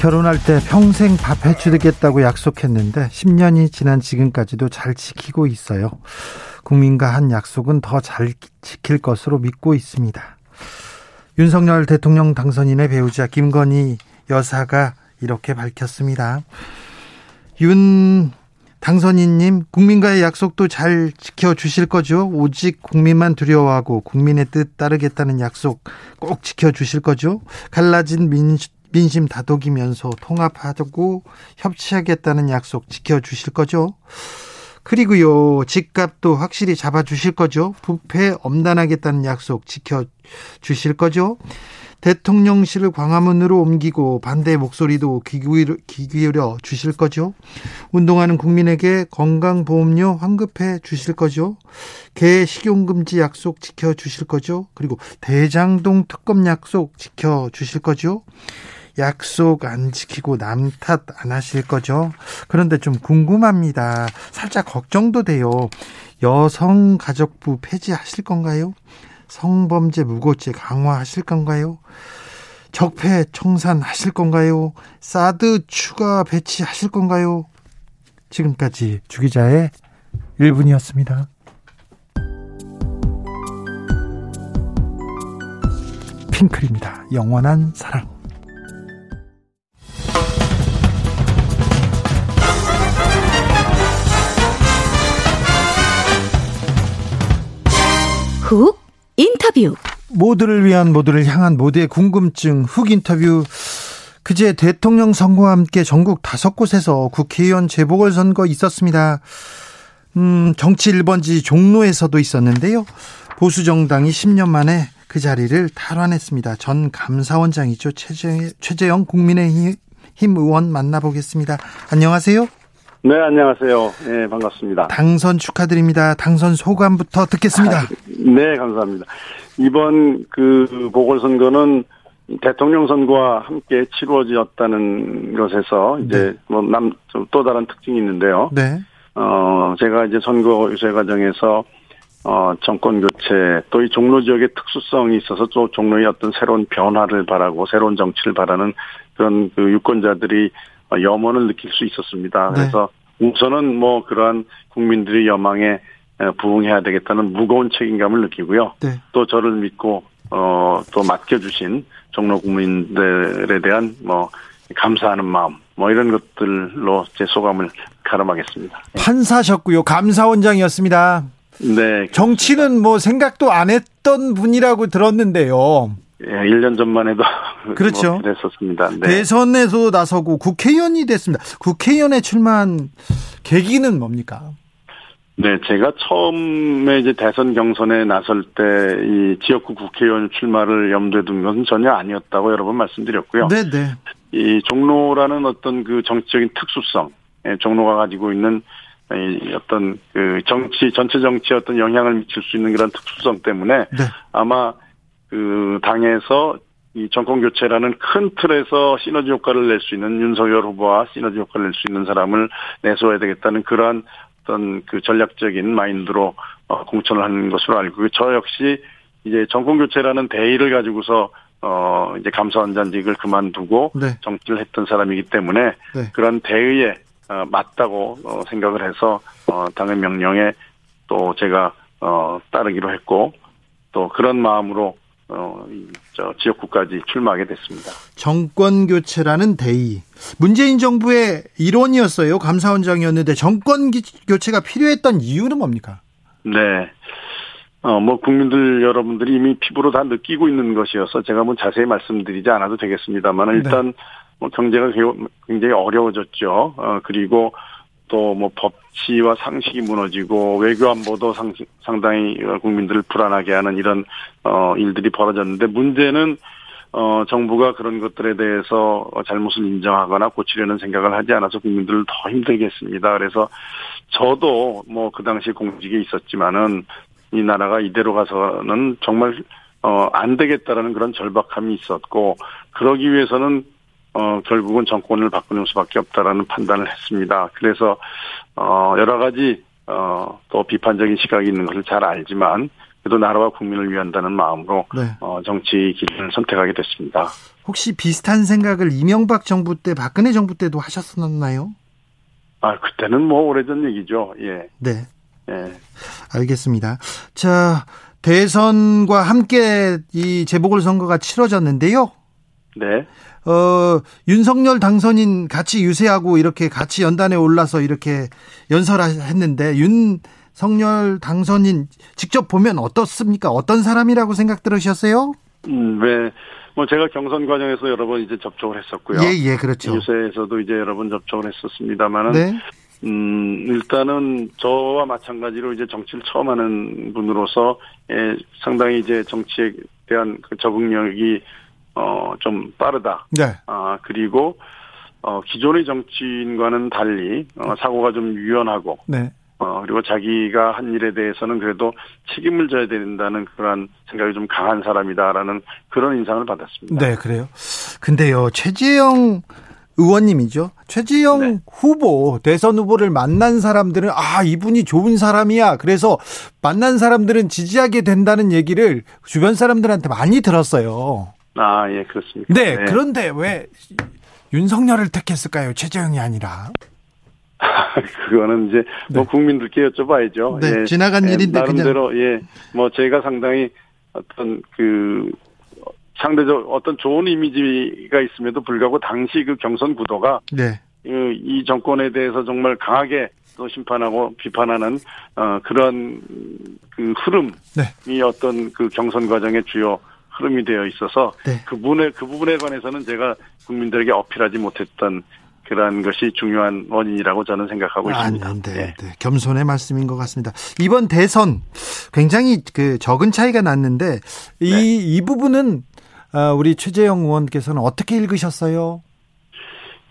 결혼할 때 평생 밥 해주겠다고 약속했는데 10년이 지난 지금까지도 잘 지키고 있어요. 국민과 한 약속은 더 잘 지킬 것으로 믿고 있습니다. 윤석열 대통령 당선인의 배우자 김건희 여사가 이렇게 밝혔습니다. 윤 당선인님, 국민과의 약속도 잘 지켜주실 거죠? 오직 국민만 두려워하고 국민의 뜻 따르겠다는 약속 꼭 지켜주실 거죠? 갈라진 민, 민심 다독이면서 통합하고 협치하겠다는 약속 지켜주실 거죠? 그리고요, 집값도 확실히 잡아주실 거죠? 부패 엄단하겠다는 약속 지켜주실 거죠? 대통령실을 광화문으로 옮기고 반대 목소리도 귀 기울여, 귀기울여 주실 거죠? 운동하는 국민에게 건강보험료 환급해 주실 거죠? 개 식용금지 약속 지켜 주실 거죠? 그리고 대장동 특검 약속 지켜 주실 거죠? 약속 안 지키고 남 탓 안 하실 거죠? 그런데 좀 궁금합니다. 살짝 걱정도 돼요. 여성가족부 폐지하실 건가요? 성범죄 무고죄 강화하실 건가요? 적폐 청산하실 건가요? 사드 추가 배치하실 건가요? 지금까지 주기자의 1분이었습니다. 핑클입니다. 영원한 사랑. 훅 인터뷰 모두를 위한 모두를 향한 모두의 궁금증 훅 인터뷰 그제 대통령 선거와 함께 전국 다섯 곳에서 국회의원 재보궐선거 있었습니다. 음, 정치 1번지 종로에서도 있었는데요. 보수 정당이 10년 만에 그 자리를 탈환했습니다. 전 감사원장이죠. 최재, 최재형 국민의힘 의원 만나보겠습니다. 안녕하세요. 네, 안녕하세요. 네, 반갑습니다. 당선 축하드립니다. 당선 소감부터 듣겠습니다. 아, 네, 감사합니다. 이번 그 보궐선거는 대통령 선거와 함께 치루어졌다는 것에서 이제 네. 뭐남 또 다른 특징이 있는데요. 네. 어 제가 이제 선거 유세 과정에서 어 정권 교체 또 이 종로 지역의 특수성이 있어서 또 종로의 어떤 새로운 변화를 바라고 새로운 정치를 바라는 그런 그 유권자들이 염원을 느낄 수 있었습니다. 네. 그래서 우선은 뭐 그러한 국민들의 여망에 부응해야 되겠다는 무거운 책임감을 느끼고요. 네. 또 저를 믿고 어또 맡겨주신 종로 국민들에 대한 뭐 감사하는 마음 뭐 이런 것들로 제 소감을 가름하겠습니다. 판사셨고요. 감사원장이었습니다. 네. 정치는 뭐 생각도 안 했던 분이라고 들었는데요. 예, 1년 전만 해도 그렇죠. 뭐 그랬었습니다. 네. 대선에서 나서고 국회의원이 됐습니다. 국회의원에 출마한 계기는 뭡니까? 네, 제가 처음에 이제 대선 경선에 나설 때 이 지역구 국회의원 출마를 염두에 둔 것은 전혀 아니었다고 여러 번 말씀드렸고요. 네, 네. 이 종로라는 어떤 그 정치적인 특수성, 예, 종로가 가지고 있는 이 어떤 그 정치 전체 정치에 어떤 영향을 미칠 수 있는 그런 특수성 때문에 네. 아마 그 당에서 이 정권 교체라는 큰 틀에서 시너지 효과를 낼 수 있는 윤석열 후보와 시너지 효과를 낼 수 있는 사람을 내세워야 되겠다는 그러한 어떤 그 전략적인 마인드로 어, 공천을 하는 것으로 알고 저 역시 이제 정권 교체라는 대의를 가지고서 어 이제 감사원장직을 그만두고 네. 정치를 했던 사람이기 때문에 네. 그런 대의에 어, 맞다고 어, 생각을 해서 어 당의 명령에 또 제가 어 따르기로 했고 또 그런 마음으로 어, 저 지역구까지 출마하게 됐습니다. 정권 교체라는 대의. 문재인 정부의 일원이었어요. 감사원장이었는데 정권 교체가 필요했던 이유는 뭡니까? 네. 어, 뭐, 국민들 여러분들이 이미 피부로 다 느끼고 있는 것이어서 제가 뭐 자세히 말씀드리지 않아도 되겠습니다만 네. 일단 네. 뭐 경제가 굉장히 어려워졌죠. 어, 그리고 또 뭐 법치와 상식이 무너지고 외교 안보도 상당히 국민들을 불안하게 하는 이런 어 일들이 벌어졌는데 문제는 어, 정부가 그런 것들에 대해서 잘못을 인정하거나 고치려는 생각을 하지 않아서 국민들을 더 힘들게 했습니다. 그래서 저도 뭐 그 당시 공직에 있었지만은 이 나라가 이대로 가서는 정말 어, 안 되겠다라는 그런 절박함이 있었고, 그러기 위해서는, 어, 결국은 정권을 바꾸는 수밖에 없다라는 판단을 했습니다. 그래서, 어, 여러 가지, 어, 또 비판적인 시각이 있는 것을 잘 알지만, 그래도 나라와 국민을 위한다는 마음으로, 네. 어, 정치 길을 선택하게 됐습니다. 혹시 비슷한 생각을 이명박 정부 때, 박근혜 정부 때도 하셨었나요? 아, 그때는 뭐 오래전 얘기죠. 예. 네. 예. 알겠습니다. 자, 대선과 함께 이 재보궐선거가 치러졌는데요. 네. 어, 윤석열 당선인 같이 유세하고 이렇게 같이 연단에 올라서 이렇게 연설했는데 윤석열 당선인 직접 보면 어떻습니까? 어떤 사람이라고 생각 들으셨어요? 음, 네. 뭐 제가 경선 과정에서 여러 번 이제 접촉을 했었고요. 예, 예, 그렇죠. 유세에서도 이제 여러 번 접촉을 했었습니다만은 네. 음, 일단은 저와 마찬가지로 이제 정치를 처음 하는 분으로서, 예, 상당히 이제 정치에 대한 그 적응력이, 어, 좀 빠르다. 네. 아, 그리고, 어, 기존의 정치인과는 달리, 어, 사고가 좀 유연하고. 네. 어, 그리고 자기가 한 일에 대해서는 그래도 책임을 져야 된다는 그런 생각이 좀 강한 사람이다라는 그런 인상을 받았습니다. 네, 그래요. 근데요, 최재형 의원님이죠. 최지영 네. 후보 대선 후보를 만난 사람들은 아 이분이 좋은 사람이야. 그래서 만난 사람들은 지지하게 된다는 얘기를 주변 사람들한테 많이 들었어요. 아 예 그렇습니다. 네, 네. 그런데 왜 윤석열을 택했을까요? 최재형이 아니라. 그거는 이제 뭐 네. 국민들께 여쭤봐야죠. 네, 예. 지나간 예, 일인데 나름대로 그냥. 예, 뭐 제가 상당히 어떤 그 상대적 어떤 좋은 이미지가 있음에도 불구하고 당시 그 경선 구도가 네. 이 정권에 대해서 정말 강하게 또 심판하고 비판하는 어 그런 그 흐름이 네. 어떤 그 경선 과정의 주요 흐름이 되어 있어서 네. 그 부분에 그 부분에 관해서는 제가 국민들에게 어필하지 못했던 그러한 것이 중요한 원인이라고 저는 생각하고 있습니다. 아, 네, 네. 네. 겸손의 말씀인 것 같습니다. 이번 대선 굉장히 그 적은 차이가 났는데 이, 네. 이 부분은 아, 우리 최재형 의원께서는 어떻게 읽으셨어요?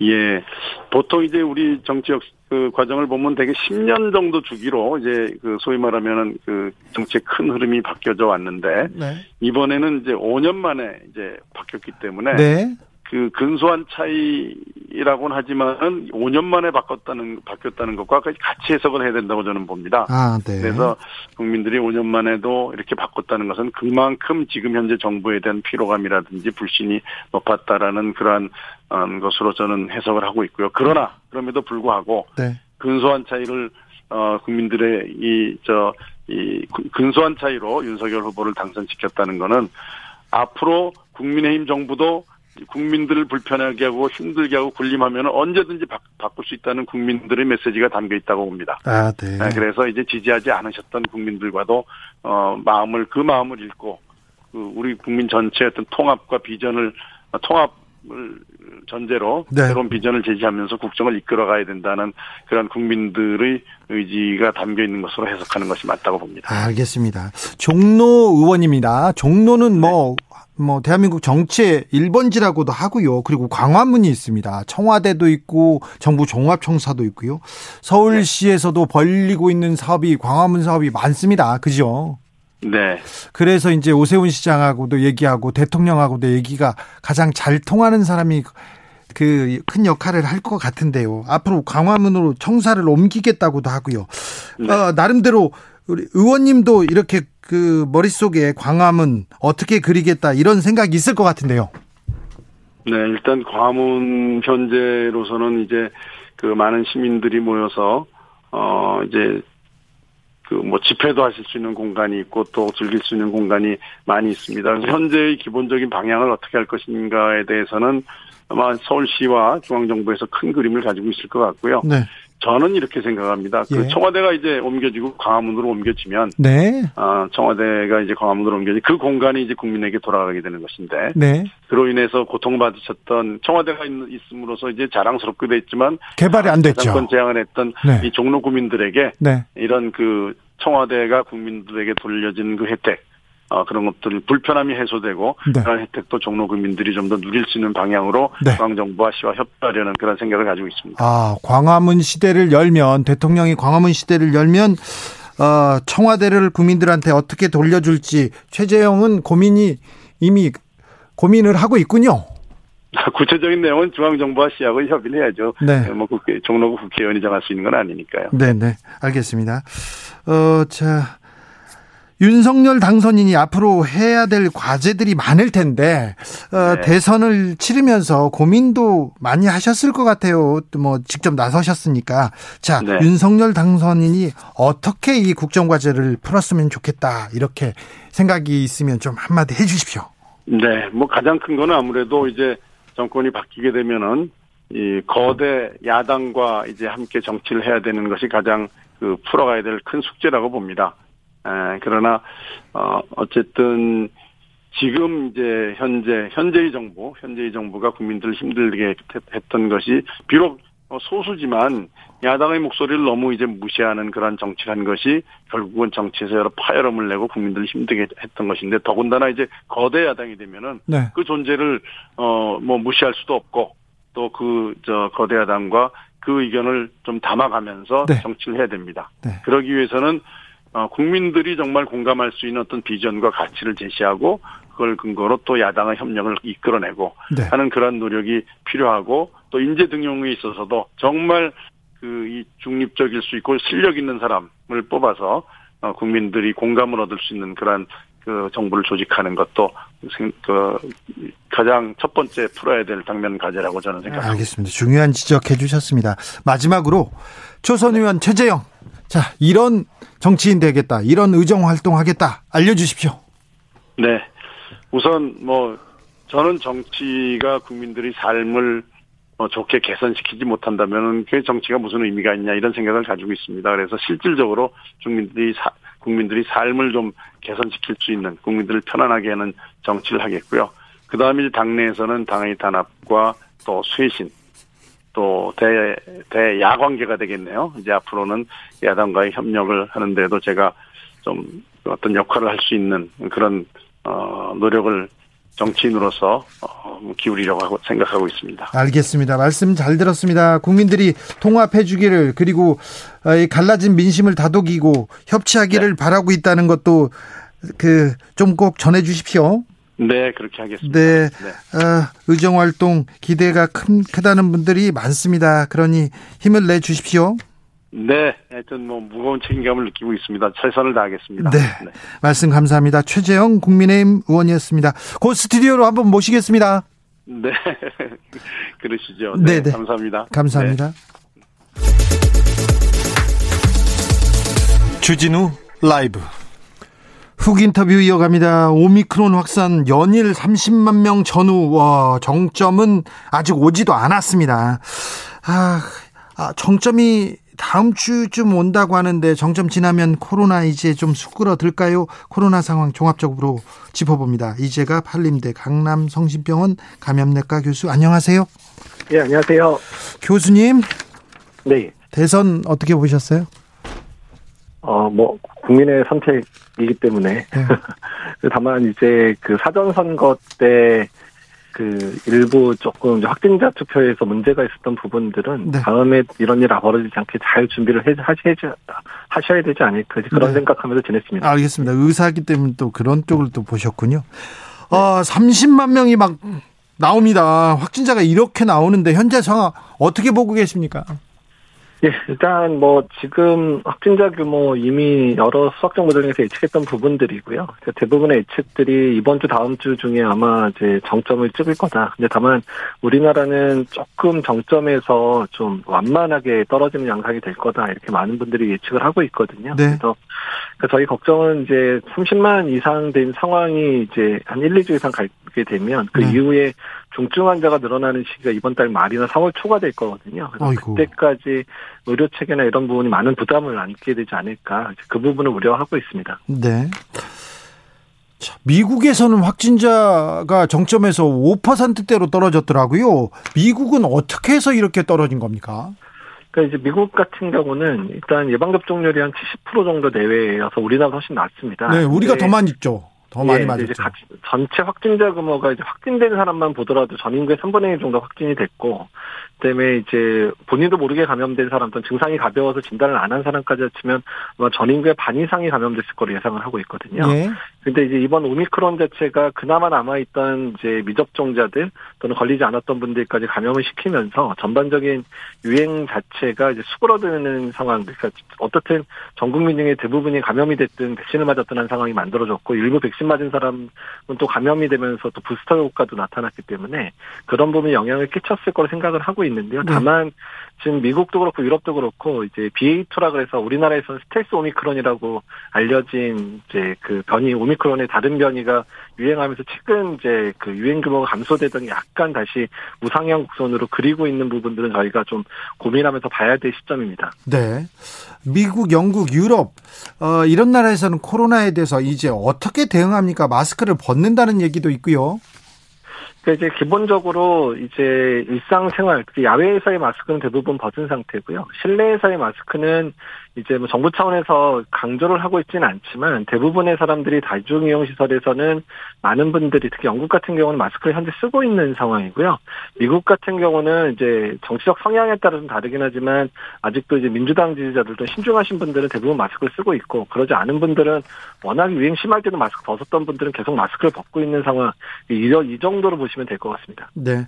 예. 보통 이제 우리 정치역 그 과정을 보면 되게 10년 정도 주기로 이제 그 소위 말하면은 그 정치의 큰 흐름이 바뀌어져 왔는데 네. 이번에는 이제 5년 만에 이제 바뀌었기 때문에 네. 그 근소한 차이라고는 하지만은 5년 만에 바꿨다는 바뀌었다는 것과 같이 해석을 해야 된다고 저는 봅니다. 아, 네. 그래서 국민들이 5년 만에도 이렇게 바꿨다는 것은 그만큼 지금 현재 정부에 대한 피로감이라든지 불신이 높았다라는 그러한 음, 것으로 저는 해석을 하고 있고요. 그러나 그럼에도 불구하고 네. 근소한 차이를 어 국민들의 이 저이 근소한 차이로 윤석열 후보를 당선시켰다는 것은 앞으로 국민의힘 정부도 국민들을 불편하게 하고 힘들게 하고 군림하면 언제든지 바, 바꿀 수 있다는 국민들의 메시지가 담겨 있다고 봅니다. 아, 네. 네 그래서 이제 지지하지 않으셨던 국민들과도 어 마음을 그 마음을 읽고 그 우리 국민 전체의 어떤 통합과 비전을 어, 통합을 전제로 네. 새로운 비전을 제시하면서 국정을 이끌어가야 된다는 그런 국민들의 의지가 담겨 있는 것으로 해석하는 것이 맞다고 봅니다. 아, 알겠습니다. 종로 의원입니다. 종로는 뭐 네. 뭐 대한민국 정치의 1번지라고도 하고요. 그리고 광화문이 있습니다. 청와대도 있고 정부 종합청사도 있고요. 서울시에서도 벌리고 있는 사업이 광화문 사업이 많습니다. 그죠? 네. 그래서 이제 오세훈 시장하고도 얘기하고 대통령하고도 얘기가 가장 잘 통하는 사람이 그 큰 역할을 할 것 같은데요. 앞으로 광화문으로 청사를 옮기겠다고도 하고요. 네. 어, 나름대로 우리 의원님도 이렇게 그 머릿속에 광화문 어떻게 그리겠다 이런 생각이 있을 것 같은데요. 네, 일단 광화문 현재로서는 이제 그 많은 시민들이 모여서 어 이제 그 뭐 집회도 하실 수 있는 공간이 있고 또 즐길 수 있는 공간이 많이 있습니다. 그래서 현재의 기본적인 방향을 어떻게 할 것인가에 대해서는 아마 서울시와 중앙정부에서 큰 그림을 가지고 있을 것 같고요. 네. 저는 이렇게 생각합니다. 그 예. 그 청와대가 이제 옮겨지고 광화문으로 옮겨지면, 네. 어, 청와대가 이제 광화문으로 옮겨지 그 공간이 이제 국민에게 돌아가게 되는 것인데, 네. 그로 인해서 고통받으셨던 청와대가 있, 있음으로써 이제 자랑스럽게 됐지만 개발이 안 됐죠. 정권 제안을 했던 네. 이 종로 구민들에게 네. 이런 그 청와대가 국민들에게 돌려진 그 혜택, 어, 그런 것들 불편함이 해소되고 네. 그런 혜택도 종로 국민들이 좀 더 누릴 수 있는 방향으로 네. 중앙 정부와 시와 협조하려는 그런 생각을 가지고 있습니다. 아 광화문 시대를 열면 대통령이 광화문 시대를 열면 어, 청와대를 국민들한테 어떻게 돌려줄지 최재형은 고민이 이미 고민을 하고 있군요. 구체적인 내용은 중앙정부와 시하고 협의를 해야죠. 네. 뭐 국회, 종로구 국회의원이 정할 수 있는 건 아니니까요. 네, 네. 알겠습니다. 어, 자. 윤석열 당선인이 앞으로 해야 될 과제들이 많을 텐데 어, 네. 대선을 치르면서 고민도 많이 하셨을 것 같아요. 뭐 직접 나서셨으니까 자 네. 윤석열 당선인이 어떻게 이 국정 과제를 풀었으면 좋겠다 이렇게 생각이 있으면 좀 한마디 해주십시오. 네, 뭐 가장 큰 거는 아무래도 이제 정권이 바뀌게 되면은 이 거대 야당과 이제 함께 정치를 해야 되는 것이 가장 그 풀어가야 될 큰 숙제라고 봅니다. 에, 그러나 어 어쨌든 지금 이제 현재 현재의 정부 현재의 정부가 국민들을 힘들게 했던 것이 비록 소수지만 야당의 목소리를 너무 이제 무시하는 그런 정치를 한 것이 결국은 정치에서 여러 파열음을 내고 국민들을 힘들게 했던 것인데 더군다나 이제 거대 야당이 되면은 네. 그 존재를 어 뭐 무시할 수도 없고 또 그 저 거대 야당과 그 의견을 좀 담아가면서 네. 정치를 해야 됩니다. 네. 그러기 위해서는 어 국민들이 정말 공감할 수 있는 어떤 비전과 가치를 제시하고 그걸 근거로 또 야당의 협력을 이끌어내고 네. 하는 그런 노력이 필요하고 또 인재 등용에 있어서도 정말 그 이 중립적일 수 있고 실력 있는 사람을 뽑아서 어 국민들이 공감을 얻을 수 있는 그런 그 정부를 조직하는 것도 그 가장 첫 번째 풀어야 될 당면 과제라고 저는 생각합니다. 알겠습니다. 중요한 지적해 주셨습니다. 마지막으로 초선 의원 최재영 자 이런 정치인 되겠다 이런 의정 활동하겠다 알려주십시오. 네, 우선 뭐 저는 정치가 국민들이 삶을 뭐 좋게 개선시키지 못한다면은 그 정치가 무슨 의미가 있냐 이런 생각을 가지고 있습니다. 그래서 실질적으로 국민들이 사, 국민들이 삶을 좀 개선시킬 수 있는 국민들을 편안하게 하는 정치를 하겠고요. 그 다음에 당내에서는 당의 단합과 또 쇄신 또 대, 대야 관계가 되겠네요. 이제 앞으로는 야당과의 협력을 하는데도 제가 좀 어떤 역할을 할 수 있는 그런 어, 노력을 정치인으로서 어, 기울이려고 하고 생각하고 있습니다. 알겠습니다. 말씀 잘 들었습니다. 국민들이 통합해 주기를 그리고 어, 갈라진 민심을 다독이고 협치하기를 네. 바라고 있다는 것도 그 좀 꼭 전해 주십시오. 네, 그렇게 하겠습니다. 네, 네. 어, 의정 활동 기대가 큰 크다는 분들이 많습니다. 그러니 힘을 내 주십시오. 네, 하여튼 뭐 무거운 책임감을 느끼고 있습니다. 최선을 다하겠습니다. 네, 네. 말씀 감사합니다. 최재형 국민의힘 의원이었습니다. 곧 스튜디오로 한번 모시겠습니다. 네, 그러시죠. 네, 네, 네. 감사합니다. 감사합니다. 네. 주진우 라이브. 훅 인터뷰 이어갑니다. 오미크론 확산 연일 30만 명 전후, 와, 정점은 아직 오지도 않았습니다. 아, 아 정점이 다음 주쯤 온다고 하는데 정점 지나면 코로나 이제 좀 수그러들까요? 코로나 상황 종합적으로 짚어봅니다. 이제가 팔림대 강남 성심병원 감염내과 교수 안녕하세요. 네, 안녕하세요. 교수님. 네. 대선 어떻게 보셨어요? 어, 뭐 국민의 선택이기 때문에 네. 다만 이제 그 사전 선거 때 그 일부 조금 확진자 투표에서 문제가 있었던 부분들은 네. 다음에 이런 일 벌어지지 않게 잘 준비를 해, 하셔야, 하셔야 되지 않을까 그런 네. 생각하면서 지냈습니다. 알겠습니다. 의사기 때문에 또 그런 쪽을 또 보셨군요. 네. 어, 30만 명이 막 나옵니다. 확진자가 이렇게 나오는데 현재 상황 어떻게 보고 계십니까? 예, 일단 뭐 지금 확진자 규모 이미 여러 수학 정보들 중에서 예측했던 부분들이고요. 그러니까 대부분의 예측들이 이번 주 다음 주 중에 아마 이제 정점을 찍을 거다. 근데 다만 우리나라는 조금 정점에서 좀 완만하게 떨어지는 양상이 될 거다. 이렇게 많은 분들이 예측을 하고 있거든요. 네. 그래서 그러니까 저희 걱정은 이제 30만 이상 된 상황이 이제 한 1, 2주 이상 가게 되면 그 네. 이후에 중증 환자가 늘어나는 시기가 이번 달 말이나 3월 초가 될 거거든요. 그래서 아이고. 그때까지 의료 체계나 이런 부분이 많은 부담을 안게 되지 않을까 그 부분을 우려하고 있습니다. 네. 자, 미국에서는 확진자가 정점에서 5%대로 떨어졌더라고요. 미국은 어떻게 해서 이렇게 떨어진 겁니까? 그러니까 이제 미국 같은 경우는 일단 예방접종률이 한 70% 정도 내외여서 우리나라 훨씬 낮습니다. 네, 우리가 더 많이 있죠. 더 많이 예, 맞았죠. 전체 확진자 규모가 이제 확진된 사람만 보더라도 전 인구의 3분의 1 정도 확진이 됐고, 때문에 이제 본인도 모르게 감염된 사람, 또 증상이 가벼워서 진단을 안 한 사람까지 치면 아마 전 인구의 반 이상이 감염됐을 거로 예상을 하고 있거든요. 네. 근데 이제 이번 오미크론 자체가 그나마 남아있던 이제 미접종자들 또는 걸리지 않았던 분들까지 감염을 시키면서 전반적인 유행 자체가 이제 수그러드는 상황, 그러니까 어떻든 전 국민 중에 대부분이 감염이 됐든 백신을 맞았던 한 상황이 만들어졌고 일부 백신 맞은 사람은 또 감염이 되면서 또 부스터 효과도 나타났기 때문에 그런 부분에 영향을 끼쳤을 거로 생각을 하고 있는데요. 네. 다만 지금 미국도 그렇고 유럽도 그렇고 이제 BA2라 그래서 우리나라에서는 스텔스 오미크론이라고 알려진 이제 그 변이 오미크론의 다른 변이가 유행하면서 최근 이제 그 유행 규모가 감소되더니 약간 다시 무상향 곡선으로 그리고 있는 부분들은 저희가 좀 고민하면서 봐야 될 시점입니다. 네. 미국, 영국, 유럽 어, 이런 나라에서는 코로나에 대해서 이제 어떻게 대응 합니까? 마스크를 벗는다는 얘기도 있고요. 그러니까 이제 기본적으로 이제 일상생활, 야외에서의 마스크는 대부분 벗은 상태고요. 실내에서의 마스크는 이제 뭐 정부 차원에서 강조를 하고 있지는 않지만 대부분의 사람들이 다중이용 시설에서는 많은 분들이 특히 영국 같은 경우는 마스크를 현재 쓰고 있는 상황이고요. 미국 같은 경우는 이제 정치적 성향에 따라 좀 다르긴 하지만 아직도 이제 민주당 지지자들도 신중하신 분들은 대부분 마스크를 쓰고 있고 그러지 않은 분들은 워낙 유행 심할 때도 마스크 벗었던 분들은 계속 마스크를 벗고 있는 상황 이, 이 정도로 보시면 될 것 같습니다. 네.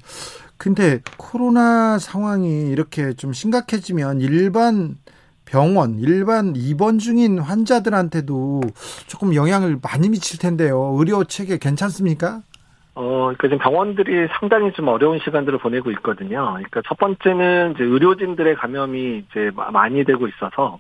근데 코로나 상황이 이렇게 좀 심각해지면 일반 병원, 일반 입원 중인 환자들한테도 조금 영향을 많이 미칠 텐데요. 의료 체계 괜찮습니까? 어, 그러니까 지금 병원들이 상당히 좀 어려운 시간들을 보내고 있거든요. 그러니까 첫 번째는 이제 의료진들의 감염이 이제 많이 되고 있어서 뭐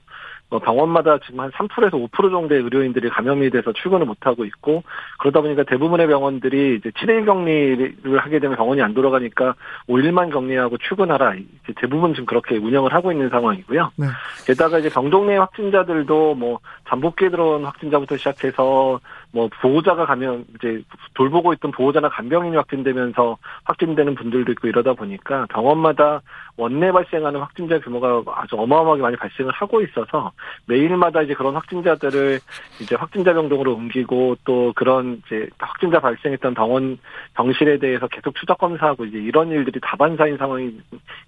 병원마다 지금 한 3%에서 5% 정도의 의료인들이 감염이 돼서 출근을 못 하고 있고 그러다 보니까 대부분의 병원들이 이제 7일 격리를 하게 되면 병원이 안 돌아가니까 5일만 격리하고 출근하라. 대부분 지금 그렇게 운영을 하고 있는 상황이고요. 네. 게다가 이제 병동 내 확진자들도 뭐 잠복기에 들어온 확진자부터 시작해서 뭐 보호자가 가면 이제 돌보고 있던 보호자나 간병인이 확진되면서 확진되는 분들도 있고 이러다 보니까 병원마다 원내 발생하는 확진자 규모가 아주 어마어마하게 많이 발생을 하고 있어서 매일마다 이제 그런 확진자들을 이제 확진자 병동으로 옮기고 또 그런 이제 확진자 발생했던 병원 병실에 대해서 계속 추적 검사하고 이제 이런 일들이 다반사인 상황이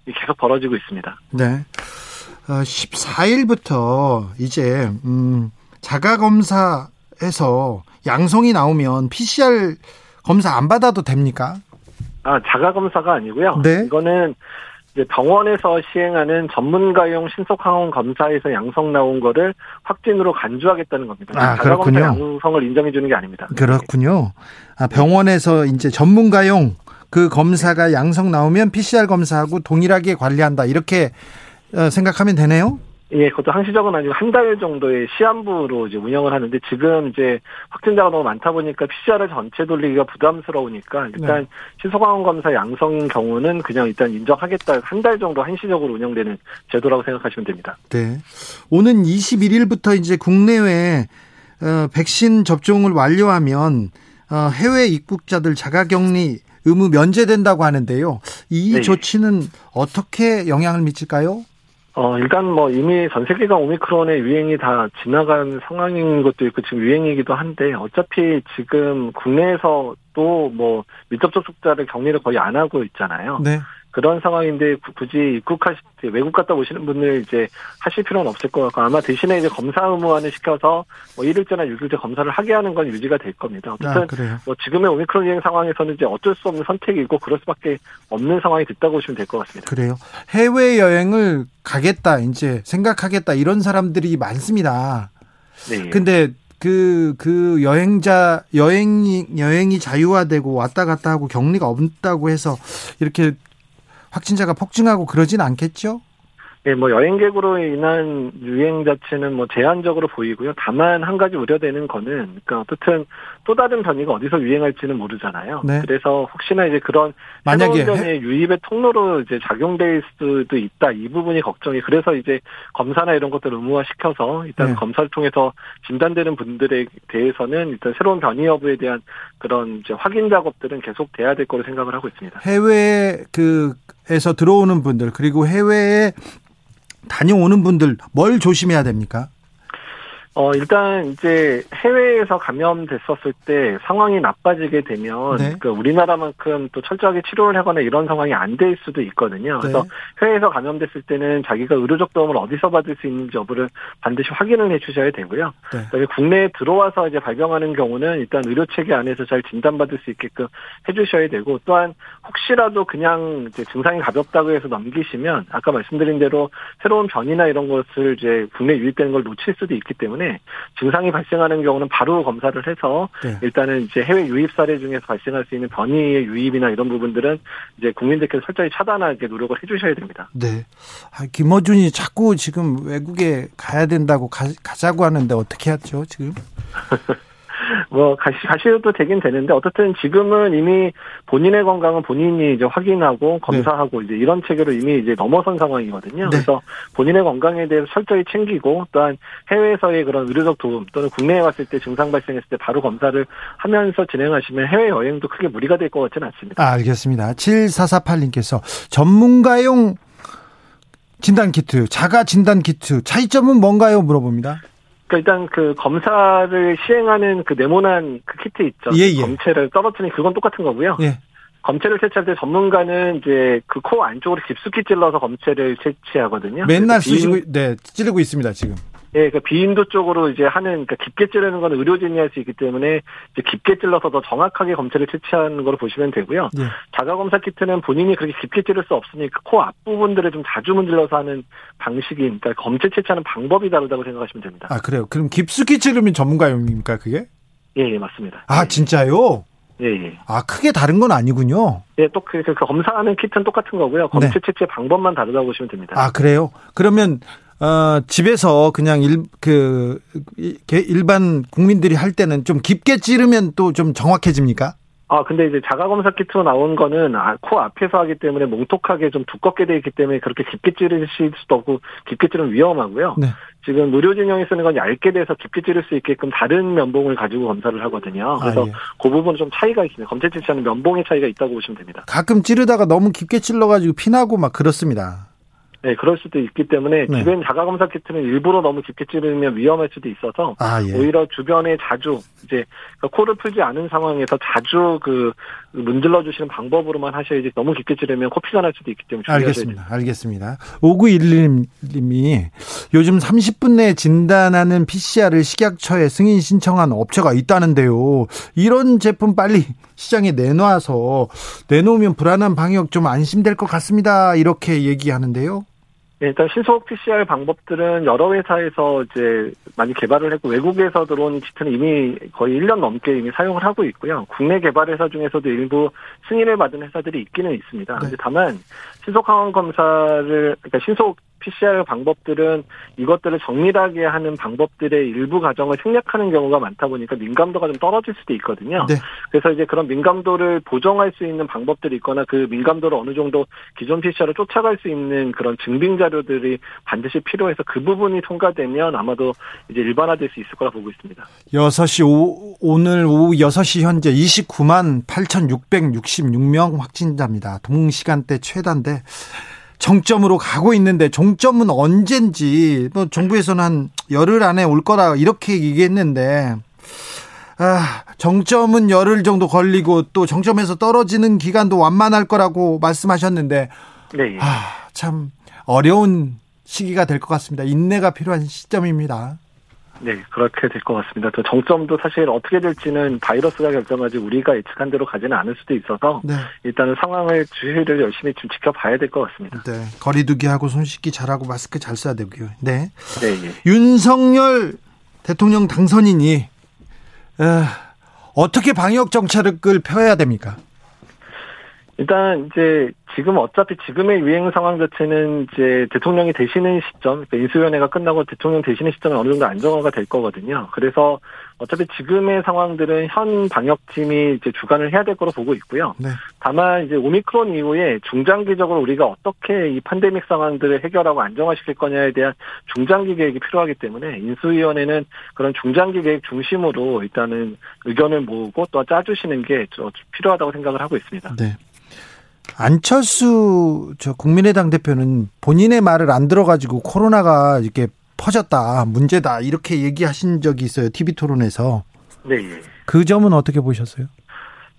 계속 벌어지고 있습니다. 네. 어, 14일부터 이제 음 자가 검사에서 양성이 나오면 PCR 검사 안 받아도 됩니까? 아, 자가 검사가 아니고요. 네. 이거는 이제 병원에서 시행하는 전문가용 신속항원 검사에서 양성 나온 거를 확진으로 간주하겠다는 겁니다. 아, 그렇군요. 양성을 인정해 주는 게 아닙니다. 그렇군요. 아, 병원에서 이제 전문가용 그 검사가 양성 나오면 PCR 검사하고 동일하게 관리한다. 이렇게 어, 생각하면 되네요. 예, 그것도 항시적은 아니고 한 달 정도의 시한부로 이제 운영을 하는데 지금 이제 확진자가 너무 많다 보니까 PCR을 전체 돌리기가 부담스러우니까 일단 네. 신속항원 검사 양성인 경우는 그냥 일단 인정하겠다 한 달 정도 한시적으로 운영되는 제도라고 생각하시면 됩니다. 네. 오는 21일부터 이제 국내외 어, 백신 접종을 완료하면 어, 해외 입국자들 자가격리 의무 면제된다고 하는데요. 이 네. 조치는 어떻게 영향을 미칠까요? 어, 일단 뭐 이미 전 세계가 오미크론의 유행이 다 지나간 상황인 것도 있고 지금 유행이기도 한데 어차피 지금 국내에서 또 뭐 밀접 접촉자를 격리를 거의 안 하고 있잖아요. 네. 그런 상황인데 굳이 입국하실 때 외국 갔다 오시는 분들 이제 하실 필요는 없을 것 같고 아마 대신에 이제 검사 의무화를 시켜서 뭐 1일째나 6일째 검사를 하게 하는 건 유지가 될 겁니다. 어쨌든 아, 뭐 지금의 오미크론 유행 상황에서는 이제 어쩔 수 없는 선택이고 그럴 수밖에 없는 상황이 됐다고 보시면 될 것 같습니다. 그래요. 해외 여행을 가겠다 이제 생각하겠다 이런 사람들이 많습니다. 네. 근데 그, 그 여행자, 여행이, 여행이 자유화되고 왔다 갔다 하고 격리가 없다고 해서 이렇게 확진자가 폭증하고 그러진 않겠죠? 네, 뭐 여행객으로 인한 유행 자체는 뭐 제한적으로 보이고요. 다만 한 가지 우려되는 거는 그러니까 어떻든 또 다른 변이가 어디서 유행할지는 모르잖아요. 네. 그래서 혹시나 이제 그런 만약에 변의 유입의 통로로 이제 작용될 수도 있다. 이 부분이 걱정이. 그래서 이제 검사나 이런 것들을 의무화시켜서 일단 네. 검사를 통해서 진단되는 분들에 대해서는 일단 새로운 변이 여부에 대한 그런 이제 확인 작업들은 계속 돼야 될 거로 생각을 하고 있습니다. 해외 그에서 들어오는 분들 그리고 해외에 다녀오는 분들 뭘 조심해야 됩니까? 어, 일단 이제 해외에서 감염됐었을 때 상황이 나빠지게 되면 네. 그 우리나라만큼 또 철저하게 치료를 하거나 이런 상황이 안 될 수도 있거든요. 그래서 네. 해외에서 감염됐을 때는 자기가 의료적 도움을 어디서 받을 수 있는지 여부를 반드시 확인을 해 주셔야 되고요. 네. 그다음에 국내에 들어와서 이제 발병하는 경우는 일단 의료 체계 안에서 잘 진단받을 수 있게끔 해 주셔야 되고 또한 혹시라도 그냥 이제 증상이 가볍다고 해서 넘기시면 아까 말씀드린 대로 새로운 변이나 이런 것을 이제 국내 유입되는 걸 놓칠 수도 있기 때문에 때문에 증상이 발생하는 경우는 바로 검사를 해서 네. 일단은 이제 해외 유입 사례 중에서 발생할 수 있는 변이의 유입이나 이런 부분들은 이제 국민들께서 철저히 차단하게 노력을 해주셔야 됩니다. 네. 아, 김어준이 자꾸 지금 외국에 가야 된다고 가, 가자고 하는데 어떻게 하죠 지금? 뭐 가시 가셔도 되긴 되는데 어떻든 지금은 이미 본인의 건강은 본인이 이제 확인하고 검사하고 네. 이제 이런 체계로 이미 이제 넘어선 상황이거든요. 네. 그래서 본인의 건강에 대해서 철저히 챙기고 또한 해외에서의 그런 의료적 도움 또는 국내에 왔을 때 증상 발생했을 때 바로 검사를 하면서 진행하시면 해외 여행도 크게 무리가 될 것 같지는 않습니다. 아, 알겠습니다. 7448님께서 전문가용 진단 키트, 자가 진단 키트 차이점은 뭔가요? 물어봅니다. 그러니까 일단 그 검사를 시행하는 그 네모난 그 키트 있죠. 예, 예. 검체를 떨어뜨리는 그건 똑같은 거고요. 예. 검체를 채취할 때 전문가는 이제 그 코 안쪽으로 깊숙이 찔러서 검체를 채취하거든요. 맨날 쓰시고 네 찌르고 있습니다 지금. 예, 그 비인도 쪽으로 이제 하는 그러니까 깊게 찌르는 거는 의료진이 할 수 있기 때문에 이제 깊게 찔러서 더 정확하게 검체를 채취하는 걸로 보시면 되고요. 예. 자가 검사 키트는 본인이 그렇게 깊게 찌를 수 없으니까 코 앞부분들을 좀 자주 문질러서 하는 방식이 그러니까 검체 채취하는 방법이 다르다고 생각하시면 됩니다. 아, 그래요. 그럼 깊숙이 찌르면 전문가용입니까, 그게? 예, 예 맞습니다. 아, 예. 진짜요? 예, 예. 아, 크게 다른 건 아니군요. 예, 또 그, 그 검사하는 키트는 똑같은 거고요. 검체 네. 채취 방법만 다르다고 보시면 됩니다. 아, 그래요? 그러면 어, 집에서 그냥 일, 그, 일반 국민들이 할 때는 좀 깊게 찌르면 또 좀 정확해집니까? 아, 근데 이제 자가검사 키트로 나온 거는 아, 코 앞에서 하기 때문에 몽톡하게 좀 두껍게 되어 있기 때문에 그렇게 깊게 찌르실 수도 없고 깊게 찌르면 위험하고요. 네. 지금 무료진영이 쓰는 건 얇게 돼서 깊게 찌를 수 있게끔 다른 면봉을 가지고 검사를 하거든요. 그래서 아, 예. 그 부분은 좀 차이가 있습니다. 검체 채취하는 면봉의 차이가 있다고 보시면 됩니다. 가끔 찌르다가 너무 깊게 찔러가지고 피나고 막 그렇습니다. 네, 그럴 수도 있기 때문에 네. 주변 자가검사 키트는 일부러 너무 깊게 찌르면 위험할 수도 있어서 아, 예. 오히려 주변에 자주 이제 그러니까 코를 풀지 않은 상황에서 자주 그 문질러 주시는 방법으로만 하셔야지 너무 깊게 찌르면 코 피가 날 수도 있기 때문에 알겠습니다. 됩니다. 알겠습니다. 5911님이 요즘 30분 내에 진단하는 PCR을 식약처에 승인 신청한 업체가 있다는데요. 이런 제품 빨리 시장에 내놔서 내놓으면 불안한 방역 좀 안심될 것 같습니다. 이렇게 얘기하는데요. 네, 일단 신속 PCR 방법들은 여러 회사에서 이제 많이 개발을 했고 외국에서 들어온 키트는 이미 거의 1년 넘게 이미 사용을 하고 있고요. 국내 개발 회사 중에서도 일부 승인을 받은 회사들이 있기는 있습니다. 네. 다만 신속 항원 검사를 그러니까 신속 PCR 방법들은 이것들을 정밀하게 하는 방법들의 일부 과정을 생략하는 경우가 많다 보니까 민감도가 좀 떨어질 수도 있거든요. 네. 그래서 이제 그런 민감도를 보정할 수 있는 방법들이 있거나 그 민감도를 어느 정도 기존 PCR을 쫓아갈 수 있는 그런 증빙 자 료들이 반드시 필요해서 그 부분이 통과되면 아마도 이제 일반화될 수 있을 거라 보고 있습니다. 6시 오, 오늘 오후 6시 현재 29만 8,666명 확진자입니다. 동시간대 최다인데 정점으로 가고 있는데 종점은 언젠지 뭐 정부에서는 한 열흘 안에 올 거라 이렇게 얘기했는데 아, 정점은 열흘 정도 걸리고 또 정점에서 떨어지는 기간도 완만할 거라고 말씀하셨는데 네. 아, 참 어려운 시기가 될 것 같습니다. 인내가 필요한 시점입니다. 네, 그렇게 될 것 같습니다. 또 정점도 사실 어떻게 될지는 바이러스가 결정하지 우리가 예측한 대로 가지는 않을 수도 있어서 네. 일단은 상황을 주의를 열심히 좀 지켜봐야 될 것 같습니다. 네, 거리두기 하고 손 씻기 잘하고 마스크 잘 써야 되고요. 네. 네. 네. 윤석열 대통령 당선인이 에, 어떻게 방역 정책을 펴야 됩니까? 일단 이제 지금 어차피 지금의 유행 상황 자체는 이제 대통령이 되시는 시점, 그러니까 인수위원회가 끝나고 대통령 되시는 시점에 어느 정도 안정화가 될 거거든요. 그래서 어차피 지금의 상황들은 현 방역팀이 이제 주관을 해야 될 거로 보고 있고요. 네. 다만 이제 오미크론 이후에 중장기적으로 우리가 어떻게 이 팬데믹 상황들을 해결하고 안정화시킬 거냐에 대한 중장기 계획이 필요하기 때문에 인수위원회는 그런 중장기 계획 중심으로 일단은 의견을 모으고 또 짜주시는 게 필요하다고 생각을 하고 있습니다. 네. 안철수 저 국민의당 대표는 본인의 말을 안 들어가지고 코로나가 이렇게 퍼졌다, 문제다 이렇게 얘기하신 적이 있어요. TV 토론에서. 네. 그 점은 어떻게 보셨어요?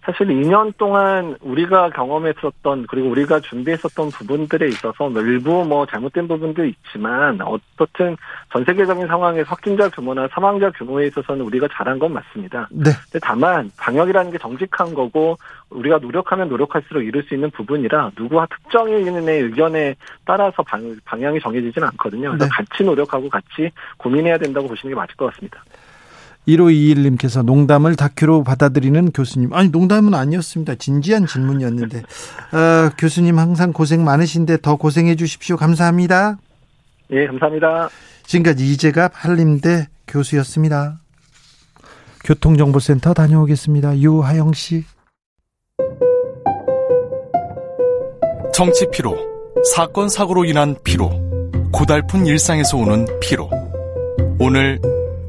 사실 2년 동안 우리가 경험했었던 그리고 우리가 준비했었던 부분들에 있어서 일부 뭐 잘못된 부분도 있지만 어떻든 전 세계적인 상황에서 확진자 규모나 사망자 규모에 있어서는 우리가 잘한 건 맞습니다. 네. 근데 다만 방역이라는 게 정직한 거고 우리가 노력하면 노력할수록 이룰 수 있는 부분이라 누구와 특정인의 의견에 따라서 방, 방향이 정해지지는 않거든요. 그래서 네. 같이 노력하고 같이 고민해야 된다고 보시는 게 맞을 것 같습니다. 1521님께서 농담을 다큐로 받아들이는 교수님. 아니, 농담은 아니었습니다. 진지한 질문이었는데. 어, 교수님 항상 고생 많으신데 더 고생해 주십시오. 감사합니다. 예, 감사합니다. 지금까지 이재갑 한림대 교수였습니다. 교통정보센터 다녀오겠습니다. 유하영 씨. 정치 피로, 사건 사고로 인한 피로, 고달픈 일상에서 오는 피로. 오늘